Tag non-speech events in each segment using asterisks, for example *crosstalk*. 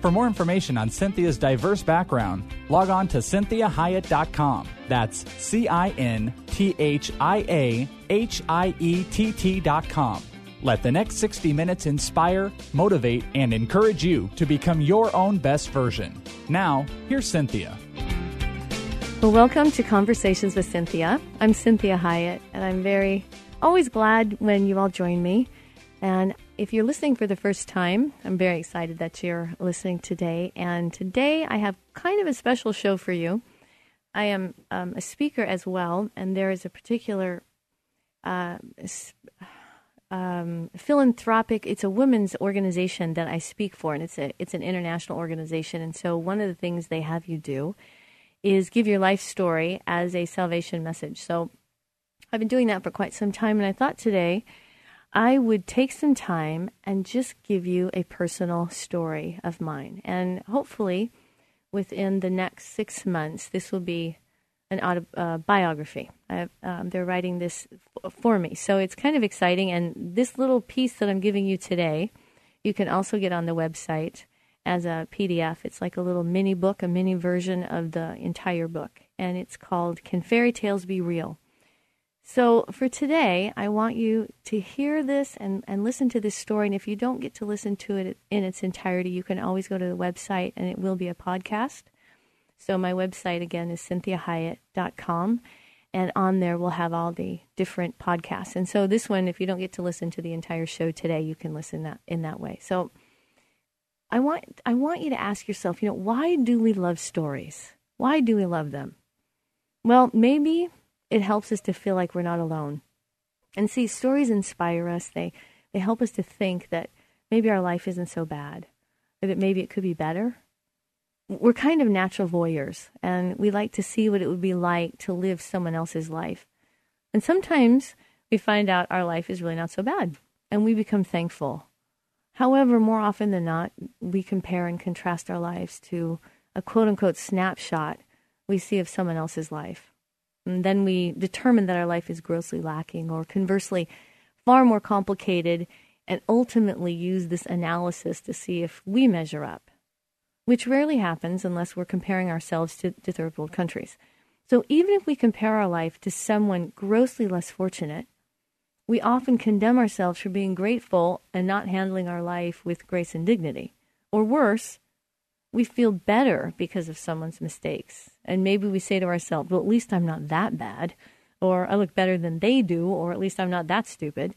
For more information on Cinthia's diverse background, log on to cinthiahiett.com. That's C I N T H I A H I E T T.com. Let the next 60 minutes inspire, motivate, and encourage you to become your own best version. Now, here's Cinthia. Well, welcome to Conversations with Cinthia. I'm Cinthia Hiett, and I'm very always glad when you all join me. And if you're listening for the first time, I'm very excited that you're listening today. And today I have kind of a special show for you. I am um, a speaker as well, and there is a particular uh, um, philanthropic. It's a women's organization that I speak for, and it's a it's an international organization. And so one of the things they have you do is give your life story as a salvation message. So I've been doing that for quite some time, and I thought today I would take some time and just give you a personal story of mine. And hopefully, within the next six months, this will be an autobiography. Uh, um, they're writing this for me. So it's kind of exciting. And this little piece that I'm giving you today, you can also get on the website as a PDF. It's like a little mini book, a mini version of the entire book. And it's called Can Fairy Tales Be Real? So for today, I want you to hear this and, and listen to this story. And if you don't get to listen to it in its entirety, you can always go to the website and it will be a podcast. So my website again is cinthiahiett.com. And on there, we'll have all the different podcasts. And so this one, if you don't get to listen to the entire show today, you can listen that in that way. So I want I want you to ask yourself, you know, why do we love stories? Why do we love them? Well, maybe it helps us to feel like we're not alone. And see, stories inspire us. They they help us to think that maybe our life isn't so bad, that maybe it could be better. We're kind of natural voyeurs, and we like to see what it would be like to live someone else's life. And sometimes we find out our life is really not so bad, and we become thankful However, more often than not, we compare and contrast our lives to a quote unquote snapshot we see of someone else's life. And then we determine that our life is grossly lacking, or conversely, far more complicated, and ultimately use this analysis to see if we measure up, which rarely happens unless we're comparing ourselves to, to third world countries. So even if we compare our life to someone grossly less fortunate, we often condemn ourselves for being grateful and not handling our life with grace and dignity. Or worse, we feel better because of someone's mistakes. And maybe we say to ourselves, well, at least I'm not that bad, or I look better than they do, or at least I'm not that stupid.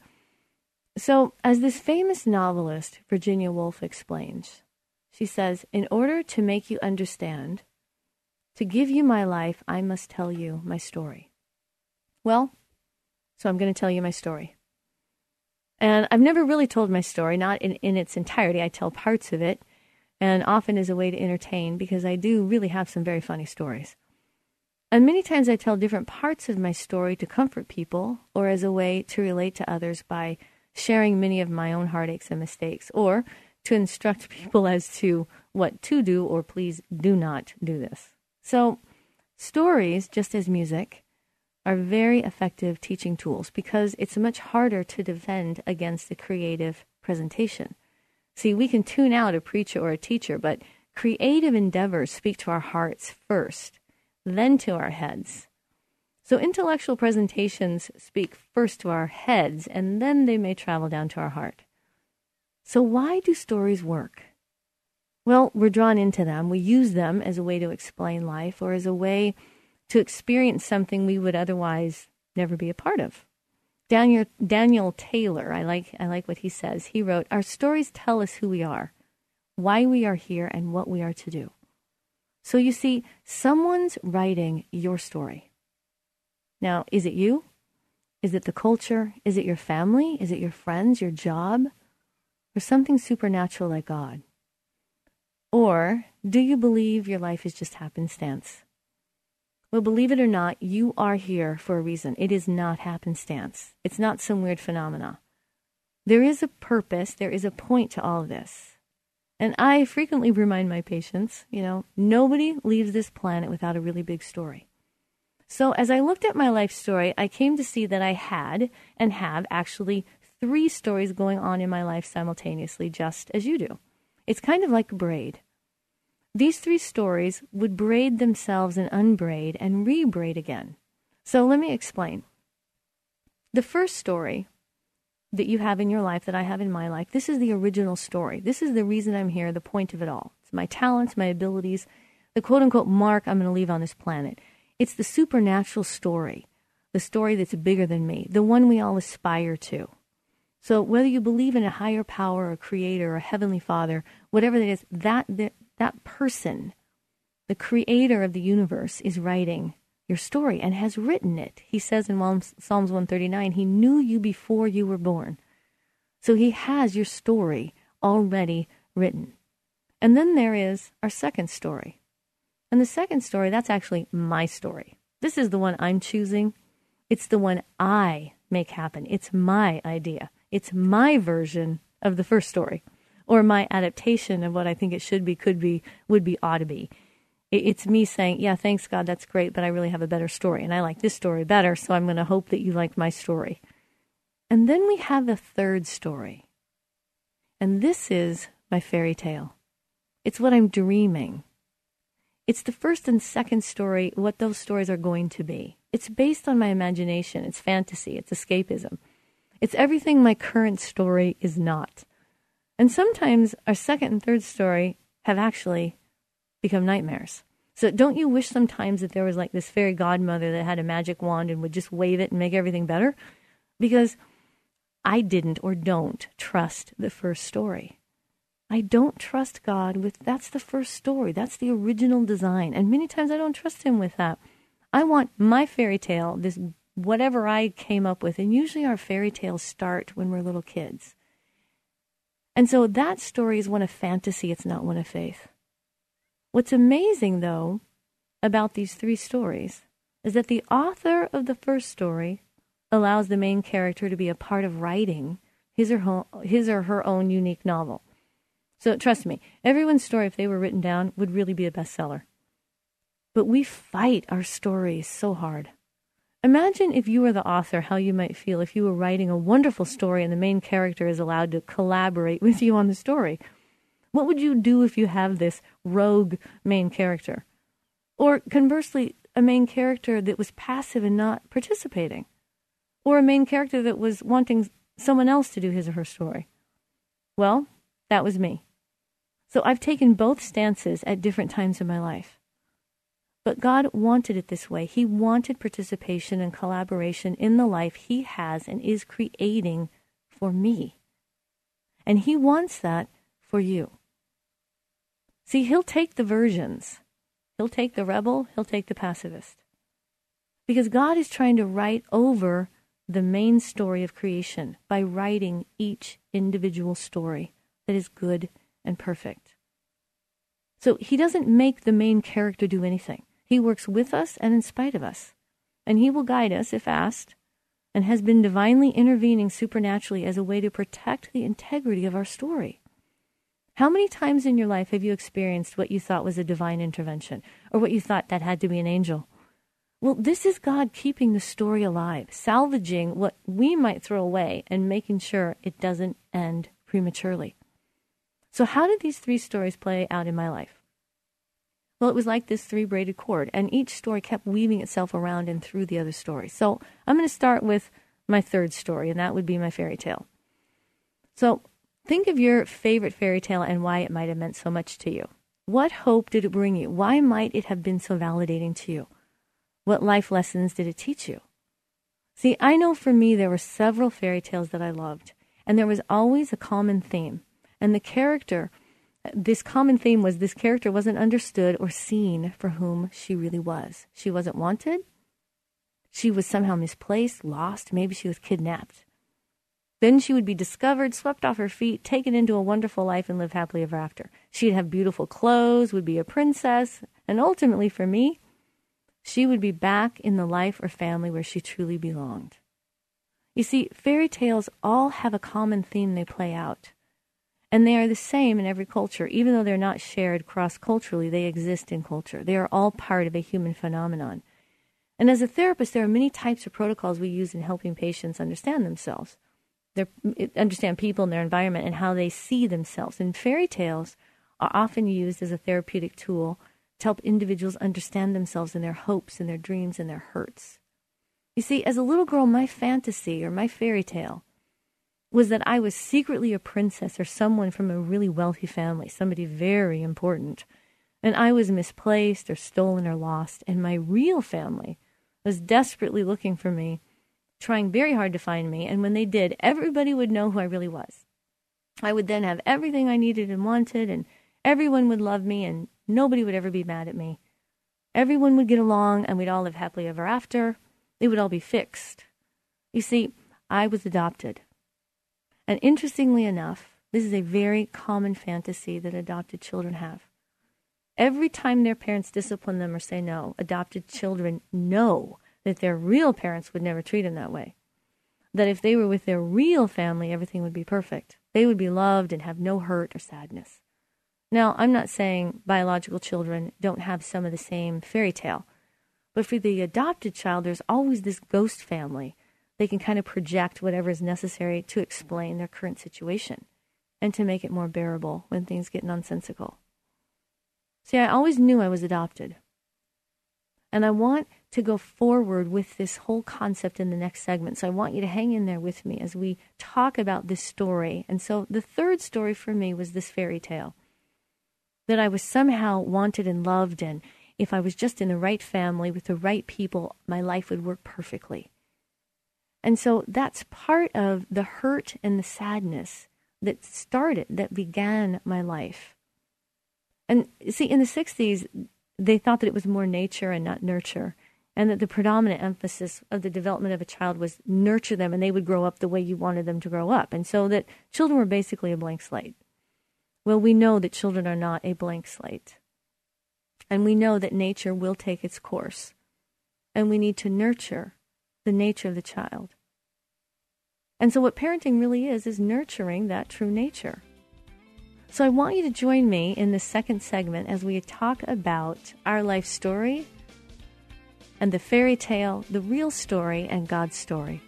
So, as this famous novelist, Virginia Woolf, explains, she says, In order to make you understand, to give you my life, I must tell you my story. Well, so I'm going to tell you my story. And I've never really told my story, not in, in its entirety. I tell parts of it, and often as a way to entertain, because I do really have some very funny stories. And many times I tell different parts of my story to comfort people or as a way to relate to others by sharing many of my own heartaches and mistakes, or to instruct *laughs* people as to what to do or please do not do this. So, stories, just as music, are very effective teaching tools because it's much harder to defend against a creative presentation. See, we can tune out a preacher or a teacher, but creative endeavors speak to our hearts first, then to our heads. So intellectual presentations speak first to our heads, and then they may travel down to our heart. So, why do stories work? Well, we're drawn into them. We use them as a way to explain life or as a way to experience something we would otherwise never be a part of. Daniel, Daniel Taylor, I like, I like what he says. He wrote, Our stories tell us who we are, why we are here, and what we are to do. So you see, someone's writing your story. Now, is it you? Is it the culture? Is it your family? Is it your friends, your job? Or something supernatural like God? Or do you believe your life is just happenstance? Well, believe it or not, you are here for a reason. It is not happenstance. It's not some weird phenomena. There is a purpose, there is a point to all of this. And I frequently remind my patients, you know, nobody leaves this planet without a really big story. So as I looked at my life story, I came to see that I had and have actually three stories going on in my life simultaneously, just as you do. It's kind of like a braid. These three stories would braid themselves and unbraid and rebraid again. So let me explain. The first story that you have in your life, that I have in my life, this is the original story. This is the reason I'm here, the point of it all. It's my talents, my abilities, the quote unquote mark I'm going to leave on this planet. It's the supernatural story, the story that's bigger than me, the one we all aspire to. So whether you believe in a higher power, a creator, a heavenly father, whatever that is, that, that, that person, the creator of the universe, is writing your story and has written it. He says in Psalms 139, He knew you before you were born. So He has your story already written. And then there is our second story. And the second story, that's actually my story. This is the one I'm choosing. It's the one I make happen. It's my idea. It's my version of the first story or my adaptation of what I think it should be, could be, would be, ought to be. It's me saying, yeah, thanks God, that's great, but I really have a better story. And I like this story better, so I'm going to hope that you like my story. And then we have a third story. And this is my fairy tale. It's what I'm dreaming. It's the first and second story, what those stories are going to be. It's based on my imagination, it's fantasy, it's escapism. It's everything my current story is not. And sometimes our second and third story have actually become nightmares. So don't you wish sometimes that there was like this fairy godmother that had a magic wand and would just wave it and make everything better? Because I didn't or don't trust the first story. I don't trust God with that's the first story. That's the original design. And many times I don't trust him with that. I want my fairy tale, this whatever I came up with. And usually our fairy tales start when we're little kids. And so that story is one of fantasy, it's not one of faith. What's amazing, though, about these three stories is that the author of the first story allows the main character to be a part of writing his or, her, his or her own unique novel. So trust me, everyone's story, if they were written down, would really be a bestseller. But we fight our stories so hard. Imagine if you were the author, how you might feel if you were writing a wonderful story and the main character is allowed to collaborate *laughs* with you on the story. What would you do if you have this rogue main character? Or conversely, a main character that was passive and not participating? Or a main character that was wanting someone else to do his or her story? Well, that was me. So I've taken both stances at different times in my life. But God wanted it this way. He wanted participation and collaboration in the life He has and is creating for me. And He wants that for you. See, He'll take the versions. He'll take the rebel, He'll take the pacifist. Because God is trying to write over the main story of creation by writing each individual story that is good and perfect. So He doesn't make the main character do anything. He works with us and in spite of us. And He will guide us if asked, and has been divinely intervening supernaturally as a way to protect the integrity of our story. How many times in your life have you experienced what you thought was a divine intervention, or what you thought that had to be an angel? Well, this is God keeping the story alive, salvaging what we might throw away and making sure it doesn't end prematurely. So, how did these three stories play out in my life? Well, it was like this three braided cord, and each story kept weaving itself around and through the other story. So I'm going to start with my third story, and that would be my fairy tale. So think of your favorite fairy tale and why it might have meant so much to you. What hope did it bring you? Why might it have been so validating to you? What life lessons did it teach you? See, I know for me there were several fairy tales that I loved, and there was always a common theme. And the character, this common theme was this character wasn't understood or seen for whom she really was. She wasn't wanted. She was somehow misplaced, lost. Maybe she was kidnapped. Then she would be discovered, swept off her feet, taken into a wonderful life, and live happily ever after. She'd have beautiful clothes, would be a princess, and ultimately, for me, she would be back in the life or family where she truly belonged. You see, fairy tales all have a common theme they play out. And they are the same in every culture. Even though they're not shared cross culturally, they exist in culture. They are all part of a human phenomenon. And as a therapist, there are many types of protocols we use in helping patients understand themselves, their, understand people and their environment, and how they see themselves. And fairy tales are often used as a therapeutic tool to help individuals understand themselves and their hopes and their dreams and their hurts. You see, as a little girl, my fantasy or my fairy tale was that I was secretly a princess or someone from a really wealthy family, somebody very important. And I was misplaced or stolen or lost. And my real family was desperately looking for me, trying very hard to find me. And when they did, everybody would know who I really was. I would then have everything I needed and wanted, and everyone would love me, and nobody would ever be mad at me. Everyone would get along, and we'd all live happily ever after. It would all be fixed. You see, I was adopted. And interestingly enough, this is a very common fantasy that adopted children have. Every time their parents discipline them or say no, adopted children know that their real parents would never treat them that way. That if they were with their real family, everything would be perfect. They would be loved and have no hurt or sadness. Now, I'm not saying biological children don't have some of the same fairy tale, but for the adopted child, there's always this ghost family they can kind of project whatever is necessary to explain their current situation and to make it more bearable when things get nonsensical. See, I always knew I was adopted. And I want to go forward with this whole concept in the next segment. So I want you to hang in there with me as we talk about this story. And so the third story for me was this fairy tale that I was somehow wanted and loved. And if I was just in the right family with the right people, my life would work perfectly. And so that's part of the hurt and the sadness that started, that began my life. And see, in the 60s, they thought that it was more nature and not nurture, and that the predominant emphasis of the development of a child was nurture them and they would grow up the way you wanted them to grow up. And so that children were basically a blank slate. Well, we know that children are not a blank slate. And we know that nature will take its course. And we need to nurture the nature of the child. And so, what parenting really is, is nurturing that true nature. So, I want you to join me in the second segment as we talk about our life story and the fairy tale, the real story, and God's story.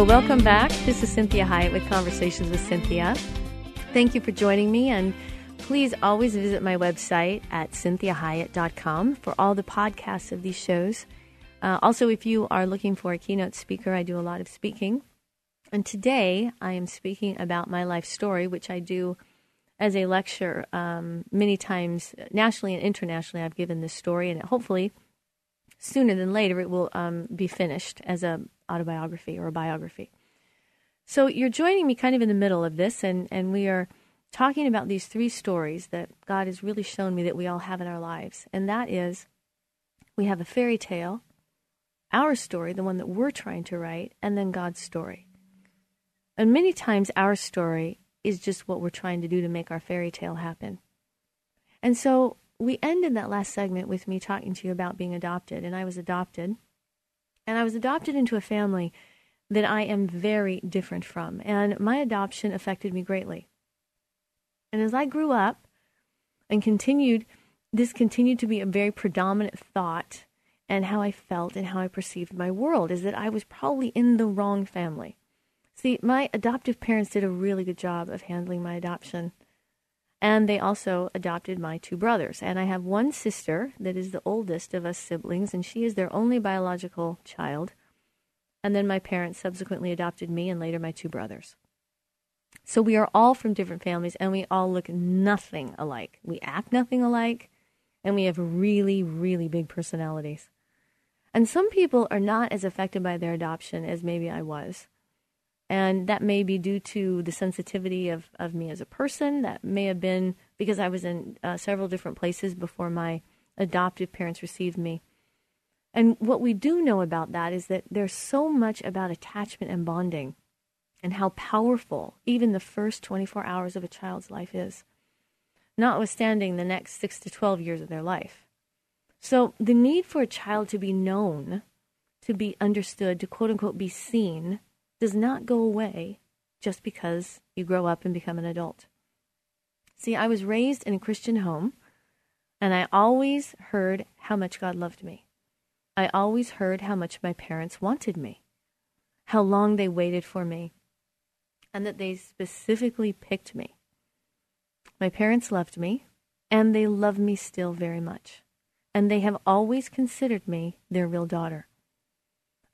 Well, welcome back. This is Cinthia Hiett with Conversations with Cinthia. Thank you for joining me, and please always visit my website at cinthiahiett.com for all the podcasts of these shows. Uh, also, if you are looking for a keynote speaker, I do a lot of speaking. And today I am speaking about my life story, which I do as a lecture um, many times nationally and internationally. I've given this story, and hopefully sooner than later it will um, be finished as a autobiography or a biography. So you're joining me kind of in the middle of this, and, and we are talking about these three stories that God has really shown me that we all have in our lives. And that is we have a fairy tale, our story, the one that we're trying to write, and then God's story. And many times our story is just what we're trying to do to make our fairy tale happen. And so we ended that last segment with me talking to you about being adopted, and I was adopted. And I was adopted into a family that I am very different from. And my adoption affected me greatly. And as I grew up and continued, this continued to be a very predominant thought and how I felt and how I perceived my world is that I was probably in the wrong family. See, my adoptive parents did a really good job of handling my adoption. And they also adopted my two brothers. And I have one sister that is the oldest of us siblings, and she is their only biological child. And then my parents subsequently adopted me and later my two brothers. So we are all from different families and we all look nothing alike. We act nothing alike and we have really, really big personalities. And some people are not as affected by their adoption as maybe I was. And that may be due to the sensitivity of, of me as a person. That may have been because I was in uh, several different places before my adoptive parents received me. And what we do know about that is that there's so much about attachment and bonding and how powerful even the first 24 hours of a child's life is, notwithstanding the next 6 to 12 years of their life. So the need for a child to be known, to be understood, to quote unquote be seen, does not go away just because you grow up and become an adult. See, I was raised in a Christian home, and I always heard how much God loved me. I always heard how much my parents wanted me, how long they waited for me, and that they specifically picked me. My parents loved me, and they love me still very much. And they have always considered me their real daughter.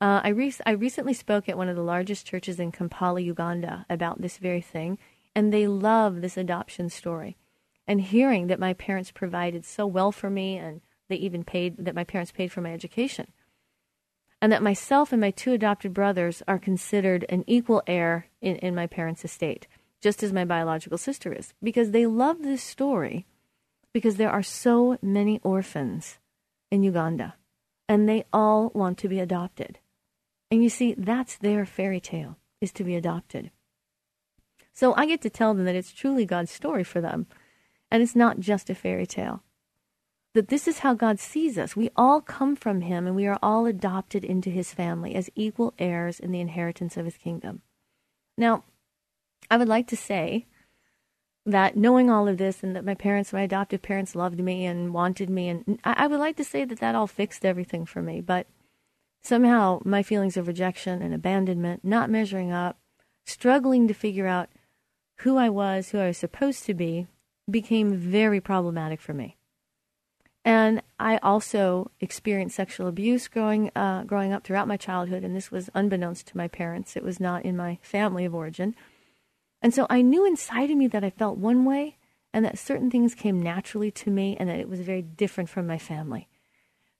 Uh, I, re- I recently spoke at one of the largest churches in Kampala, Uganda, about this very thing, and they love this adoption story. And hearing that my parents provided so well for me, and they even paid, that my parents paid for my education, and that myself and my two adopted brothers are considered an equal heir in, in my parents' estate, just as my biological sister is, because they love this story because there are so many orphans in Uganda, and they all want to be adopted. And you see, that's their fairy tale, is to be adopted. So I get to tell them that it's truly God's story for them. And it's not just a fairy tale. That this is how God sees us. We all come from Him and we are all adopted into His family as equal heirs in the inheritance of His kingdom. Now, I would like to say that knowing all of this and that my parents, my adoptive parents, loved me and wanted me, and I, would like to say that that all fixed everything for me. But Somehow, my feelings of rejection and abandonment, not measuring up, struggling to figure out who I was, who I was supposed to be, became very problematic for me. And I also experienced sexual abuse growing uh, growing up throughout my childhood, and this was unbeknownst to my parents. It was not in my family of origin, and so I knew inside of me that I felt one way, and that certain things came naturally to me, and that it was very different from my family.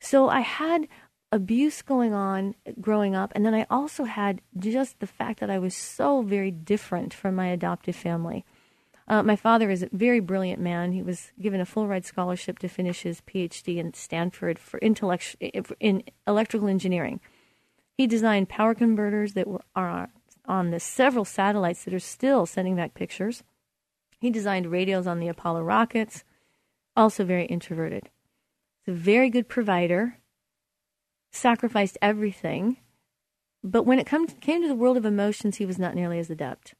So I had abuse going on growing up. And then I also had just the fact that I was so very different from my adoptive family. Uh, my father is a very brilliant man. He was given a full ride scholarship to finish his PhD in Stanford for intellect- in electrical engineering. He designed power converters that were, are on the several satellites that are still sending back pictures. He designed radios on the Apollo rockets. Also very introverted. He's a very good provider sacrificed everything. But when it come, came to the world of emotions, he was not nearly as adept.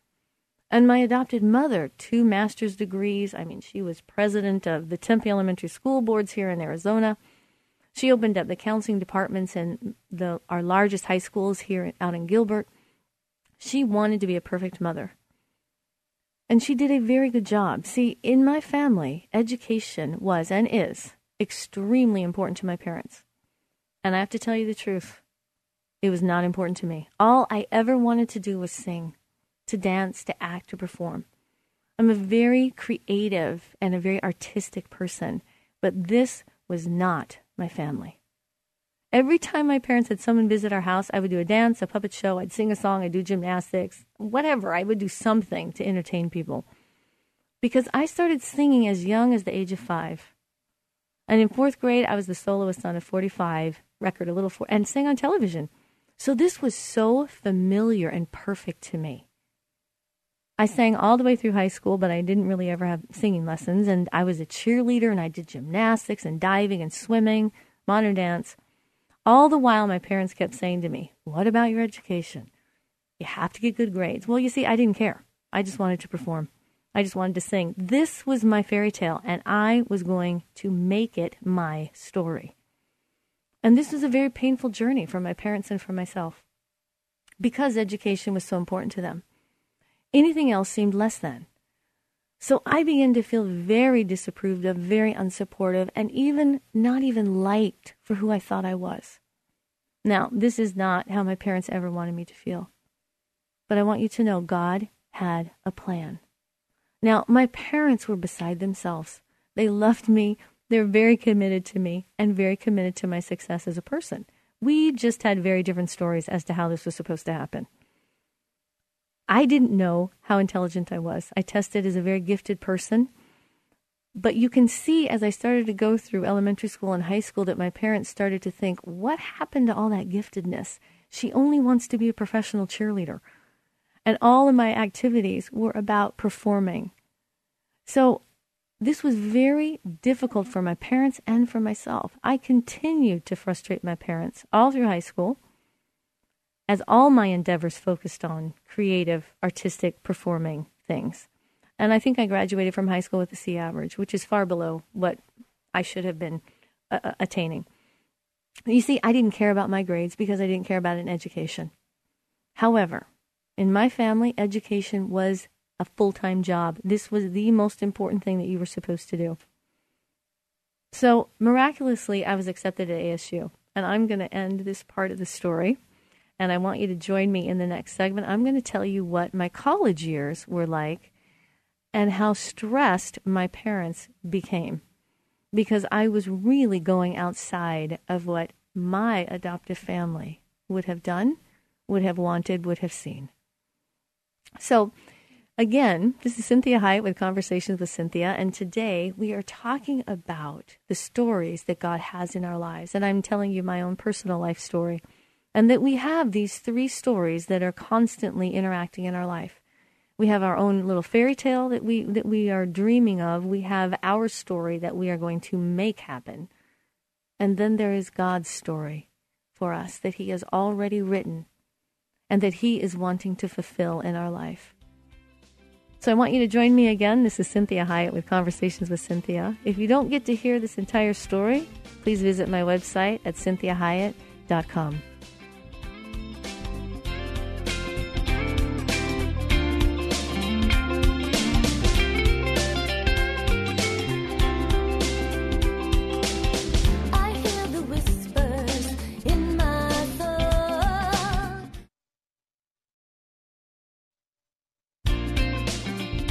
And my adopted mother, two master's degrees. I mean, she was president of the Tempe Elementary School Boards here in Arizona. She opened up the counseling departments in the, our largest high schools here out in Gilbert. She wanted to be a perfect mother. And she did a very good job. See, in my family, education was and is extremely important to my parents. And I have to tell you the truth, it was not important to me. All I ever wanted to do was sing, to dance, to act, to perform. I'm a very creative and a very artistic person, but this was not my family. Every time my parents had someone visit our house, I would do a dance, a puppet show, I'd sing a song, I'd do gymnastics, whatever. I would do something to entertain people. Because I started singing as young as the age of five. And in fourth grade, I was the soloist on a 45 record, a little for, and sang on television. So this was so familiar and perfect to me. I sang all the way through high school, but I didn't really ever have singing lessons. And I was a cheerleader and I did gymnastics and diving and swimming, modern dance. All the while, my parents kept saying to me, What about your education? You have to get good grades. Well, you see, I didn't care. I just wanted to perform. I just wanted to sing. This was my fairy tale, and I was going to make it my story. And this was a very painful journey for my parents and for myself because education was so important to them. Anything else seemed less than. So I began to feel very disapproved of, very unsupportive, and even not even liked for who I thought I was. Now, this is not how my parents ever wanted me to feel. But I want you to know God had a plan. Now, my parents were beside themselves. They loved me. They were very committed to me and very committed to my success as a person. We just had very different stories as to how this was supposed to happen. I didn't know how intelligent I was. I tested as a very gifted person. But you can see as I started to go through elementary school and high school that my parents started to think, what happened to all that giftedness? She only wants to be a professional cheerleader. And all of my activities were about performing. So this was very difficult for my parents and for myself. I continued to frustrate my parents all through high school as all my endeavors focused on creative, artistic, performing things. And I think I graduated from high school with a C average, which is far below what I should have been uh, uh, attaining. You see, I didn't care about my grades because I didn't care about an education. However, in my family, education was a full time job. This was the most important thing that you were supposed to do. So, miraculously, I was accepted at ASU. And I'm going to end this part of the story and I want you to join me in the next segment. I'm going to tell you what my college years were like and how stressed my parents became because I was really going outside of what my adoptive family would have done, would have wanted, would have seen. So, again, this is Cinthia Hiett with Conversations with Cinthia, and today we are talking about the stories that God has in our lives. And I'm telling you my own personal life story and that we have these three stories that are constantly interacting in our life. We have our own little fairy tale that we that we are dreaming of. We have our story that we are going to make happen. And then there is God's story for us that he has already written and that he is wanting to fulfill in our life. So I want you to join me again. This is Cinthia Hiett with Conversations with Cinthia. If you don't get to hear this entire story, please visit my website at cinthiahiett.com.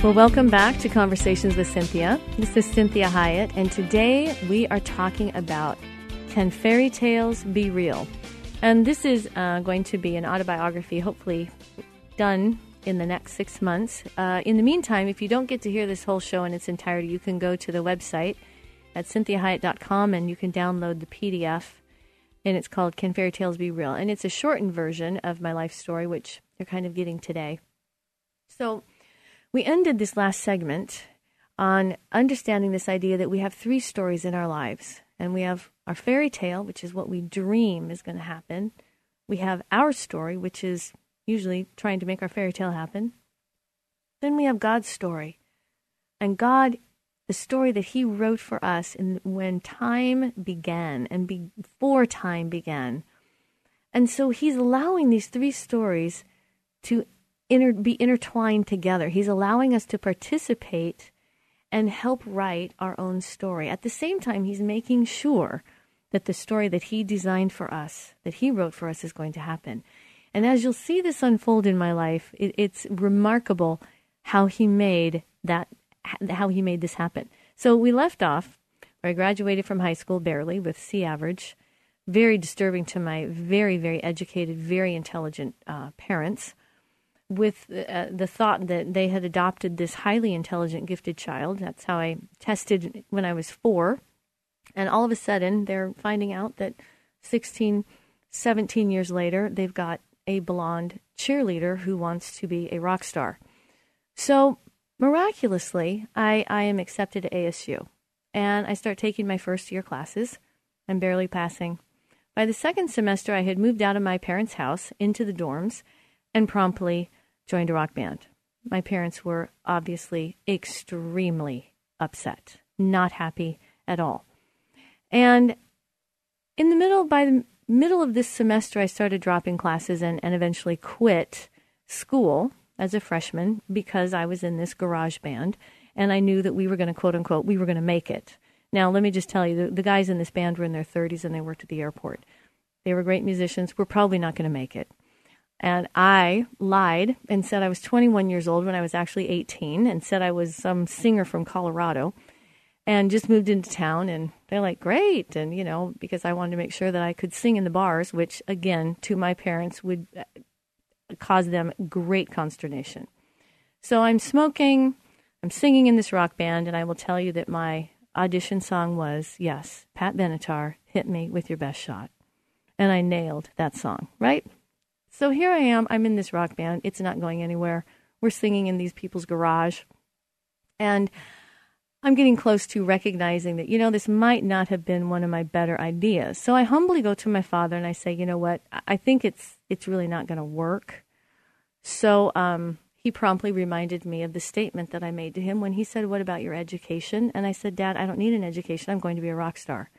Well, welcome back to Conversations with Cinthia. This is Cinthia Hiett, and today we are talking about Can Fairy Tales Be Real? And this is uh, going to be an autobiography, hopefully done in the next six months. Uh, in the meantime, if you don't get to hear this whole show in its entirety, you can go to the website at cinthiahiett.com and you can download the PDF. And it's called Can Fairy Tales Be Real? And it's a shortened version of my life story, which you're kind of getting today. So, we ended this last segment on understanding this idea that we have three stories in our lives. And we have our fairy tale, which is what we dream is going to happen. We have our story, which is usually trying to make our fairy tale happen. Then we have God's story. And God, the story that He wrote for us in, when time began and before time began. And so He's allowing these three stories to inter- be intertwined together. He's allowing us to participate and help write our own story. At the same time, he's making sure that the story that he designed for us, that he wrote for us, is going to happen. And as you'll see this unfold in my life, it, it's remarkable how he made that, how he made this happen. So we left off where I graduated from high school barely with C average, very disturbing to my very, very educated, very intelligent uh, parents with uh, the thought that they had adopted this highly intelligent, gifted child. That's how I tested when I was four. And all of a sudden, they're finding out that 16, 17 years later, they've got a blonde cheerleader who wants to be a rock star. So, miraculously, I, I am accepted at ASU. And I start taking my first year classes. I'm barely passing. By the second semester, I had moved out of my parents' house into the dorms and promptly joined a rock band. My parents were obviously extremely upset, not happy at all. And in the middle, by the middle of this semester, I started dropping classes and, and eventually quit school as a freshman because I was in this garage band. and I knew that we were going to quote unquote we were going to make it. Now, let me just tell you, the, the guys in this band were in their 30s and they worked at the airport. They were great musicians. We're probably not going to make it. And I lied and said I was 21 years old when I was actually 18 and said I was some singer from Colorado and just moved into town. And they're like, great. And, you know, because I wanted to make sure that I could sing in the bars, which, again, to my parents would uh, cause them great consternation. So I'm smoking, I'm singing in this rock band, and I will tell you that my audition song was, yes, Pat Benatar, Hit Me With Your Best Shot. And I nailed that song, right? So here I am. I'm in this rock band. It's not going anywhere. We're singing in these people's garage. And I'm getting close to recognizing that, you know, this might not have been one of my better ideas. So I humbly go to my father and I say, you know what? I think it's it's really not going to work. So um, he promptly reminded me of the statement that I made to him when he said, What about your education? And I said, Dad, I don't need an education. I'm going to be a rock star.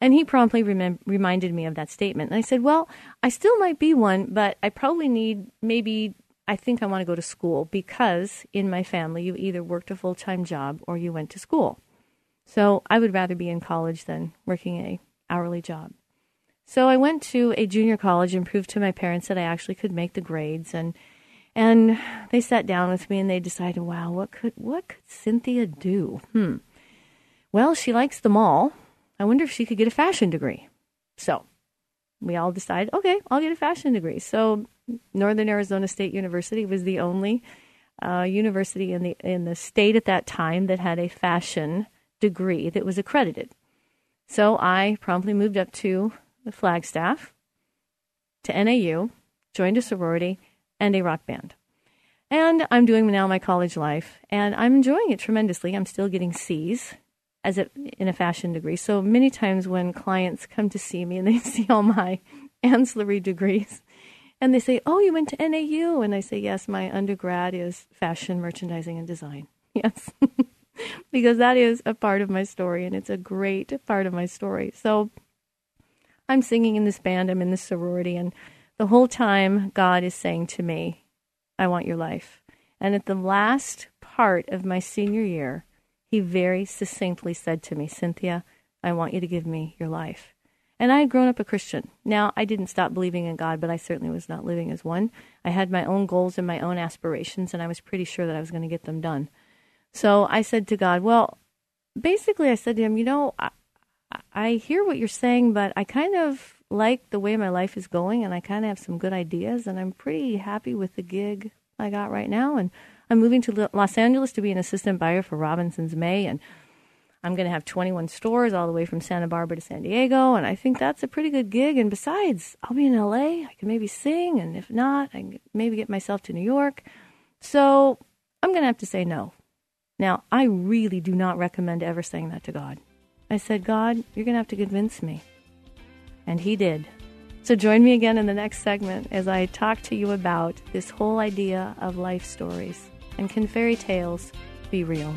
And he promptly rem- reminded me of that statement. And I said, Well, I still might be one, but I probably need maybe, I think I want to go to school because in my family, you either worked a full time job or you went to school. So I would rather be in college than working a hourly job. So I went to a junior college and proved to my parents that I actually could make the grades and and they sat down with me and they decided, wow, what could what could Cinthia do? Hmm. Well, she likes them all. I wonder if she could get a fashion degree. So we all decided, okay, I'll get a fashion degree. So Northern Arizona State University was the only uh, university in the in the state at that time that had a fashion degree that was accredited. So I promptly moved up to the Flagstaff, to NAU, joined a sorority, and a rock band. And I'm doing now my college life, and I'm enjoying it tremendously. I'm still getting C's as in a fashion degree. So many times when clients come to see me and they *laughs* see all my ancillary degrees, and they say, "Oh, you went to NAU," and I say, "Yes, my undergrad is fashion merchandising and design." *laughs* Yes, *laughs* because that is a part of my story, and it's a great part of my story. So I'm singing in this band. I'm in this sorority, and the whole time, God is saying to me, I want your life. And at the last part of my senior year, he very succinctly said to me, Cinthia, I want you to give me your life. And I had grown up a Christian. Now, I didn't stop believing in God, but I certainly was not living as one. I had my own goals and my own aspirations, and I was pretty sure that I was going to get them done. So I said to God, Well, basically, I said to him, You know, I, I hear what you're saying, but I kind of like the way my life is going and I kind of have some good ideas and I'm pretty happy with the gig I got right now and I'm moving to Los Angeles to be an assistant buyer for Robinson's May and I'm going to have 21 stores all the way from Santa Barbara to San Diego and I think that's a pretty good gig. And besides I'll be in LA I can maybe sing and if not I can maybe get myself to New York. So I'm going to have to say no. Now I really do not recommend ever saying that to God. I said God you're going to have to convince me. And he did. So join me again in the next segment as I talk to you about this whole idea of life stories. And can fairy tales be real?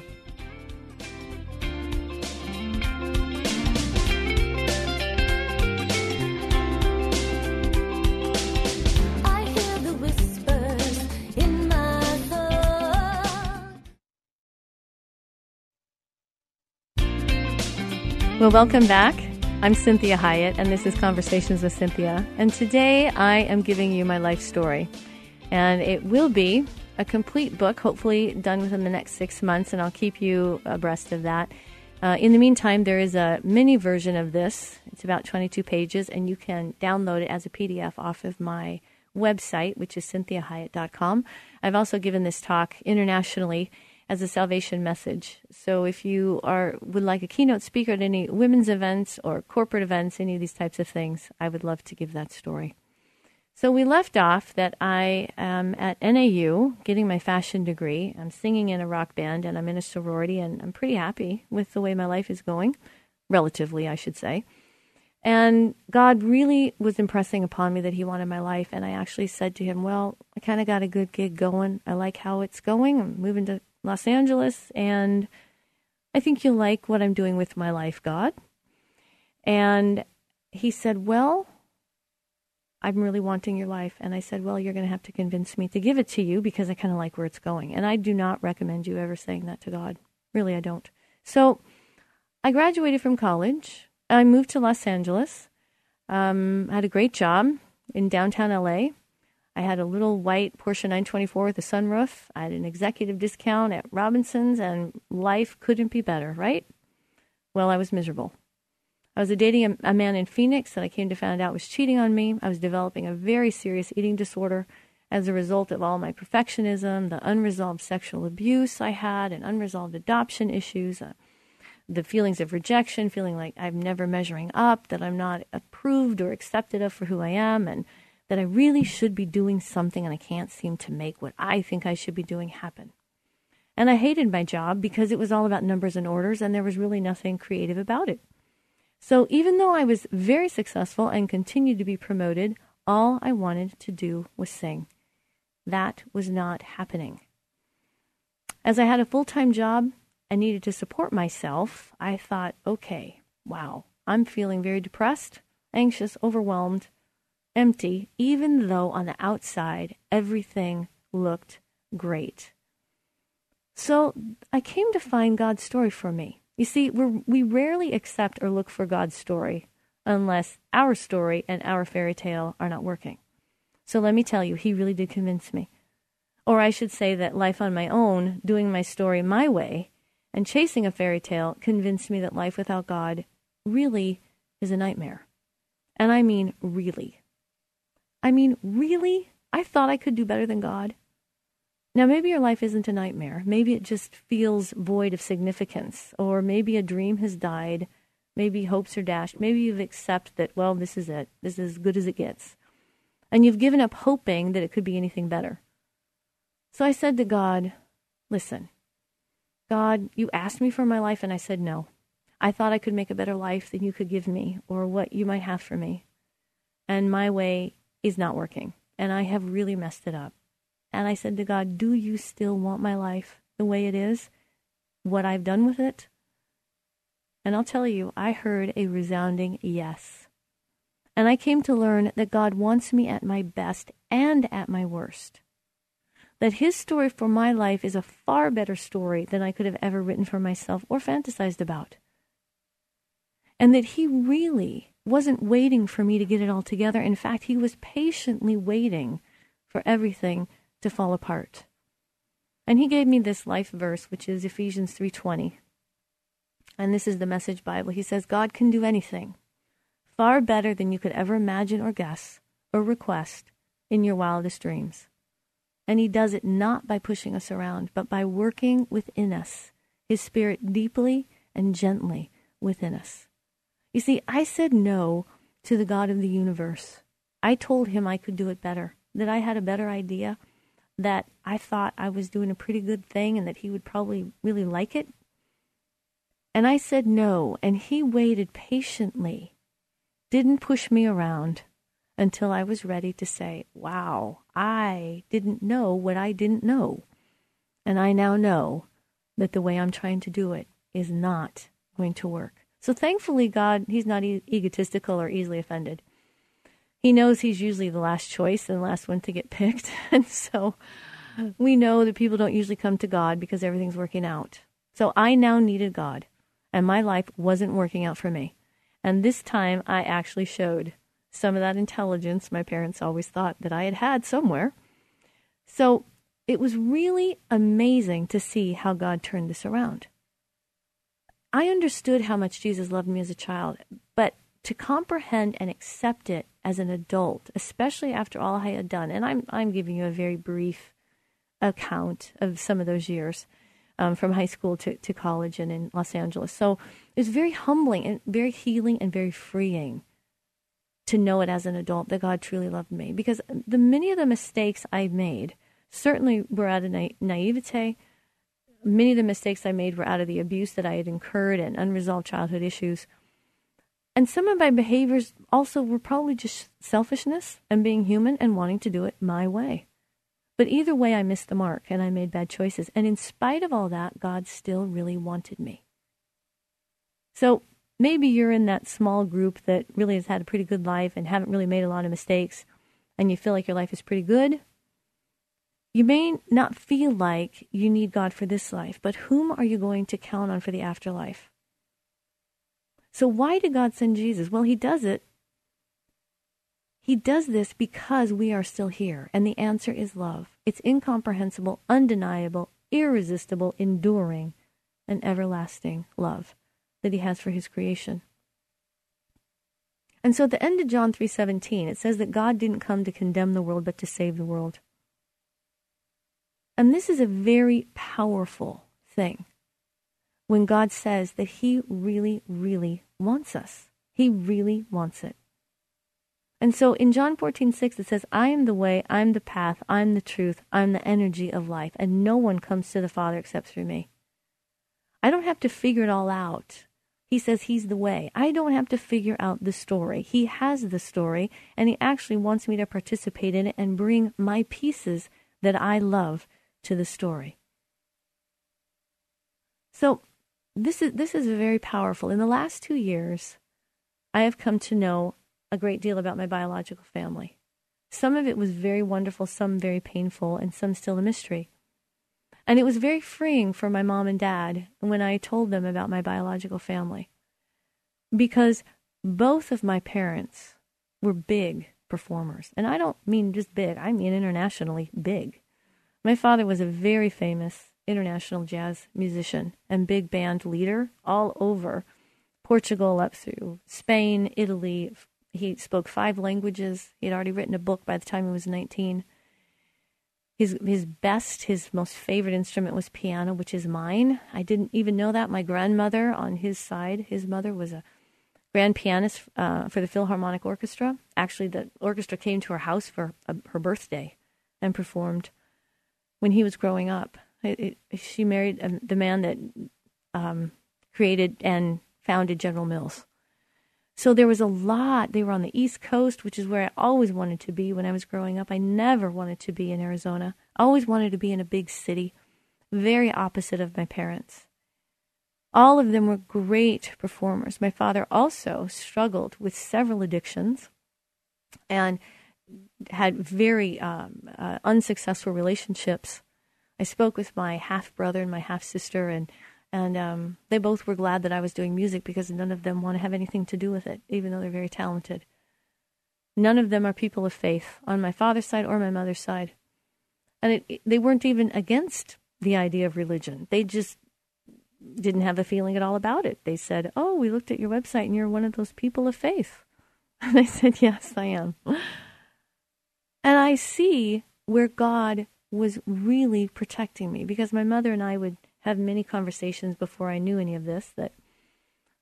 Well, welcome back. I'm Cinthia Hiett, and this is Conversations with Cinthia. And today I am giving you my life story. And it will be a complete book, hopefully done within the next six months, and I'll keep you abreast of that. Uh, in the meantime, there is a mini version of this. It's about 22 pages, and you can download it as a PDF off of my website, which is cinthiahiett.com. I've also given this talk internationally as a salvation message. So if you are would like a keynote speaker at any women's events or corporate events, any of these types of things, I would love to give that story. So we left off that I am at NAU getting my fashion degree. I'm singing in a rock band and I'm in a sorority and I'm pretty happy with the way my life is going, relatively, I should say. And God really was impressing upon me that He wanted my life. And I actually said to Him, Well, I kind of got a good gig going. I like how it's going. I'm moving to Los Angeles, and I think you'll like what I'm doing with my life, God. And he said, Well, I'm really wanting your life. And I said, Well, you're going to have to convince me to give it to you because I kind of like where it's going. And I do not recommend you ever saying that to God. Really, I don't. So I graduated from college. I moved to Los Angeles. Um, had a great job in downtown LA. I had a little white Porsche 924 with a sunroof. I had an executive discount at Robinson's, and life couldn't be better, right? Well, I was miserable. I was dating a, a man in Phoenix that I came to find out was cheating on me. I was developing a very serious eating disorder as a result of all my perfectionism, the unresolved sexual abuse I had, and unresolved adoption issues, uh, the feelings of rejection, feeling like I'm never measuring up, that I'm not approved or accepted of for who I am, and that I really should be doing something and I can't seem to make what I think I should be doing happen. And I hated my job because it was all about numbers and orders, and there was really nothing creative about it. So even though I was very successful and continued to be promoted, all I wanted to do was sing. That was not happening. As I had a full time job and needed to support myself, I thought, okay, wow, I'm feeling very depressed, anxious, overwhelmed, empty, even though on the outside everything looked great. So I came to find God's story for me. You see, we we rarely accept or look for God's story unless our story and our fairy tale are not working. So let me tell you, he really did convince me. Or I should say that life on my own, doing my story my way, and chasing a fairy tale convinced me that life without God really is a nightmare. And I mean, really. I mean, really? I thought I could do better than God. Now, maybe your life isn't a nightmare. Maybe it just feels void of significance, or maybe a dream has died. Maybe hopes are dashed. Maybe you've accepted that, well, this is it. This is as good as it gets. And you've given up hoping that it could be anything better. So I said to God, listen, God, you asked me for my life, and I said no. I thought I could make a better life than you could give me or what you might have for me. And my way is not working. And I have really messed it up. And I said to God, Do you still want my life the way it is? What I've done with it? And I'll tell you, I heard a resounding yes. And I came to learn that God wants me at my best and at my worst. That His story for my life is a far better story than I could have ever written for myself or fantasized about. And that He really wasn't waiting for me to get it all together. In fact, He was patiently waiting for everything to fall apart. And he gave me this life verse which is Ephesians 3:20. And this is the message Bible. He says God can do anything far better than you could ever imagine or guess or request in your wildest dreams. And he does it not by pushing us around, but by working within us, his spirit deeply and gently within us. You see, I said no to the God of the universe. I told him I could do it better, that I had a better idea, that I thought I was doing a pretty good thing and that he would probably really like it. And I said no, and he waited patiently, didn't push me around until I was ready to say, Wow, I didn't know what I didn't know. And I now know that the way I'm trying to do it is not going to work. So thankfully, God, He's not e- egotistical or easily offended he knows he's usually the last choice and the last one to get picked. *laughs* And so we know that people don't usually come to God because everything's working out. So I now needed God, and my life wasn't working out for me. And this time I actually showed some of that intelligence my parents always thought that I had had somewhere. So it was really amazing to see how God turned this around. I understood how much Jesus loved me as a child, but to comprehend and accept it as an adult, especially after all I had done. And I'm I'm giving you a very brief account of some of those years um, from high school to, to college and in Los Angeles. So it was very humbling and very healing and very freeing to know it as an adult that God truly loved me because the many of the mistakes I made certainly were out of na- naivete. Many of the mistakes I made were out of the abuse that I had incurred and unresolved childhood issues. And some of my behaviors also were probably just selfishness and being human and wanting to do it my way. But either way, I missed the mark and I made bad choices. And in spite of all that, God still really wanted me. So maybe you're in that small group that really has had a pretty good life and haven't really made a lot of mistakes, and you feel like your life is pretty good. You may not feel like you need God for this life, but whom are you going to count on for the afterlife? So, why did God send Jesus? Well, He does it. He does this because we are still here. And the answer is love. It's incomprehensible, undeniable, irresistible, enduring, and everlasting love that He has for His creation. And so at the end of John 3:17 it says that God didn't come to condemn the world but to save the world. And this is a very powerful thing when God says that He really, really wants us. He really wants it. And so in John 14, 6, it says, I am the way, I'm the path, I'm the truth, I'm the energy of life, and no one comes to the Father except through me. I don't have to figure it all out. He says he's the way. I don't have to figure out the story. He has the story, and he actually wants me to participate in it and bring my pieces that I love to the story. So this is this is very powerful. In the last two years, I have come to know a great deal about my biological family. Some of it was very wonderful, some very painful, and some still a mystery. And it was very freeing for my mom and dad when I told them about my biological family. Because both of my parents were big performers. And I don't mean just big, I mean internationally big. My father was a very famous international jazz musician and big band leader all over Portugal up through Spain, Italy. He spoke five languages. He had already written a book by the time he was 19. His his best, his most favorite instrument was piano, which is mine. I didn't even know that. My grandmother on his side, his mother was a grand pianist uh, for the Philharmonic Orchestra. Actually, the orchestra came to her house for a, her birthday and performed when he was growing up. It, it, she married um, the man that um, created and founded General Mills. So there was a lot. They were on the East Coast, which is where I always wanted to be when I was growing up. I never wanted to be in Arizona. I always wanted to be in a big city, very opposite of my parents. All of them were great performers. My father also struggled with several addictions and had very um, uh, unsuccessful relationships. I spoke with my half brother and my half sister, and and um, they both were glad that I was doing music because none of them want to have anything to do with it, even though they're very talented. None of them are people of faith on my father's side or my mother's side, and it, it, they weren't even against the idea of religion. They just didn't have a feeling at all about it. They said, "Oh, we looked at your website, and you're one of those people of faith." *laughs* And I said, "Yes, I am." And I see where God was really protecting me because my mother and I would have many conversations before I knew any of this that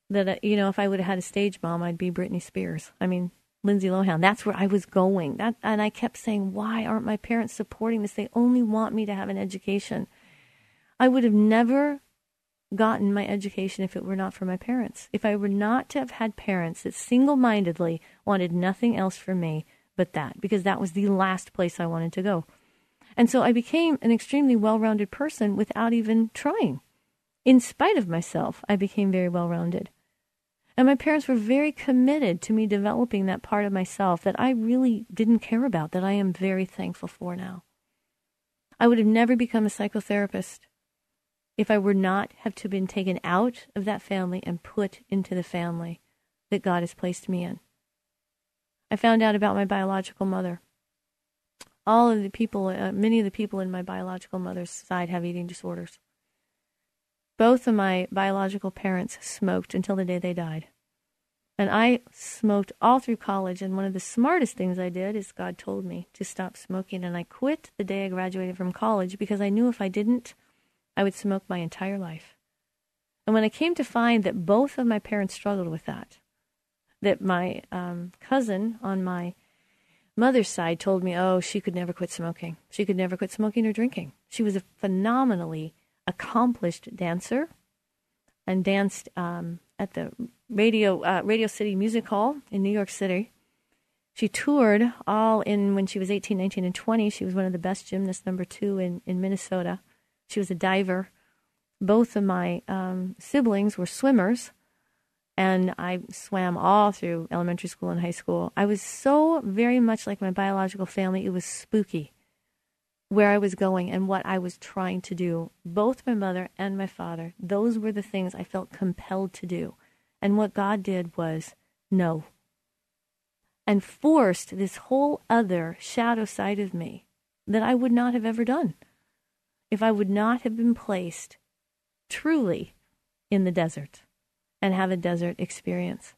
that uh, you know if I would have had a stage mom I'd be Britney Spears. I mean Lindsay Lohan. That's where I was going. That and I kept saying, "Why aren't my parents supporting this? They only want me to have an education." I would have never gotten my education if it were not for my parents. If I were not to have had parents that single-mindedly wanted nothing else for me but that because that was the last place I wanted to go. And so I became an extremely well rounded person without even trying. In spite of myself, I became very well rounded. And my parents were very committed to me developing that part of myself that I really didn't care about, that I am very thankful for now. I would have never become a psychotherapist if I were not have to been taken out of that family and put into the family that God has placed me in. I found out about my biological mother. All of the people, uh, many of the people in my biological mother's side have eating disorders. Both of my biological parents smoked until the day they died. And I smoked all through college. And one of the smartest things I did is God told me to stop smoking. And I quit the day I graduated from college because I knew if I didn't, I would smoke my entire life. And when I came to find that both of my parents struggled with that, that my um, cousin on my mother's side told me, oh, she could never quit smoking. She could never quit smoking or drinking. She was a phenomenally accomplished dancer and danced um, at the Radio uh, Radio City Music Hall in New York City. She toured all in when she was 18, 19, and 20. She was one of the best gymnasts, number two in, in Minnesota. She was a diver. Both of my um, siblings were swimmers and I swam all through elementary school and high school. I was so very much like my biological family. It was spooky where I was going and what I was trying to do. Both my mother and my father, those were the things I felt compelled to do. And what God did was no. And forced this whole other shadow side of me that I would not have ever done if I would not have been placed truly in the desert and have a desert experience.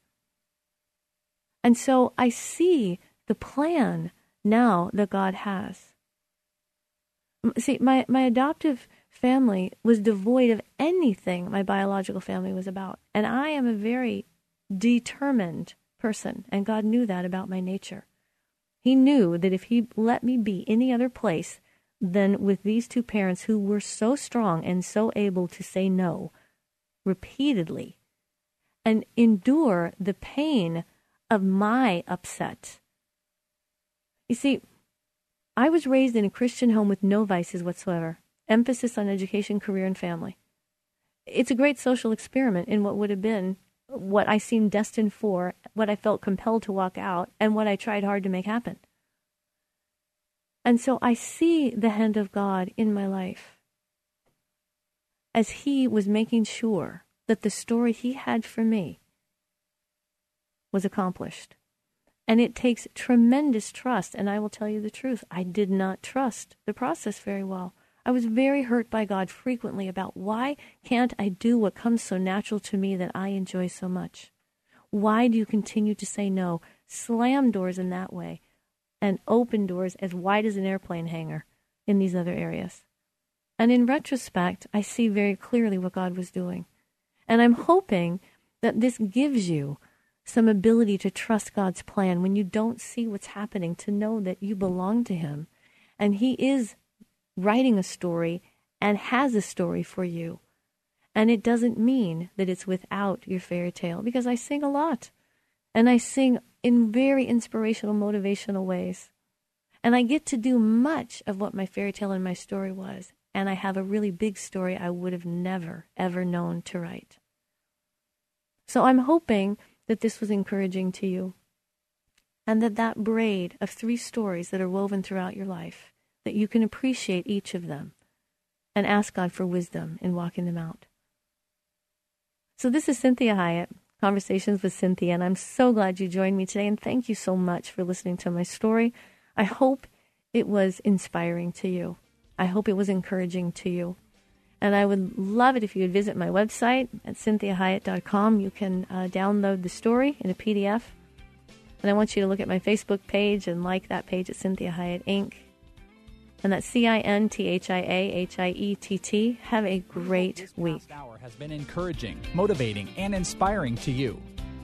And so I see the plan now that God has. See, my, my adoptive family was devoid of anything my biological family was about. And I am a very determined person, and God knew that about my nature. He knew that if He let me be any other place than with these two parents who were so strong and so able to say no repeatedly and endure the pain of my upset. You see, I was raised in a Christian home with no vices whatsoever, emphasis on education, career, and family. It's a great social experiment in what would have been what I seemed destined for, what I felt compelled to walk out, and what I tried hard to make happen. And so I see the hand of God in my life as He was making sure that the story He had for me was accomplished. And it takes tremendous trust. And I will tell you the truth I did not trust the process very well. I was very hurt by God frequently about why can't I do what comes so natural to me that I enjoy so much? Why do you continue to say no? Slam doors in that way and open doors as wide as an airplane hangar in these other areas. And in retrospect, I see very clearly what God was doing. And I'm hoping that this gives you some ability to trust God's plan when you don't see what's happening, to know that you belong to Him. And He is writing a story and has a story for you. And it doesn't mean that it's without your fairy tale, because I sing a lot. And I sing in very inspirational, motivational ways. And I get to do much of what my fairy tale and my story was. And I have a really big story I would have never, ever known to write. So I'm hoping that this was encouraging to you. And that that braid of three stories that are woven throughout your life, that you can appreciate each of them and ask God for wisdom in walking them out. So this is Cinthia Hiett, Conversations with Cinthia, and I'm so glad you joined me today. And thank you so much for listening to my story. I hope it was inspiring to you. I hope it was encouraging to you. And I would love it if you would visit my website at cinthiahiett.com. You can uh, download the story in a PDF. And I want you to look at my Facebook page and like that page at Cinthia Hiett Inc. And that's C I N T H I A H I E T T. Have a great this week. Past hour has been encouraging, motivating, and inspiring to you.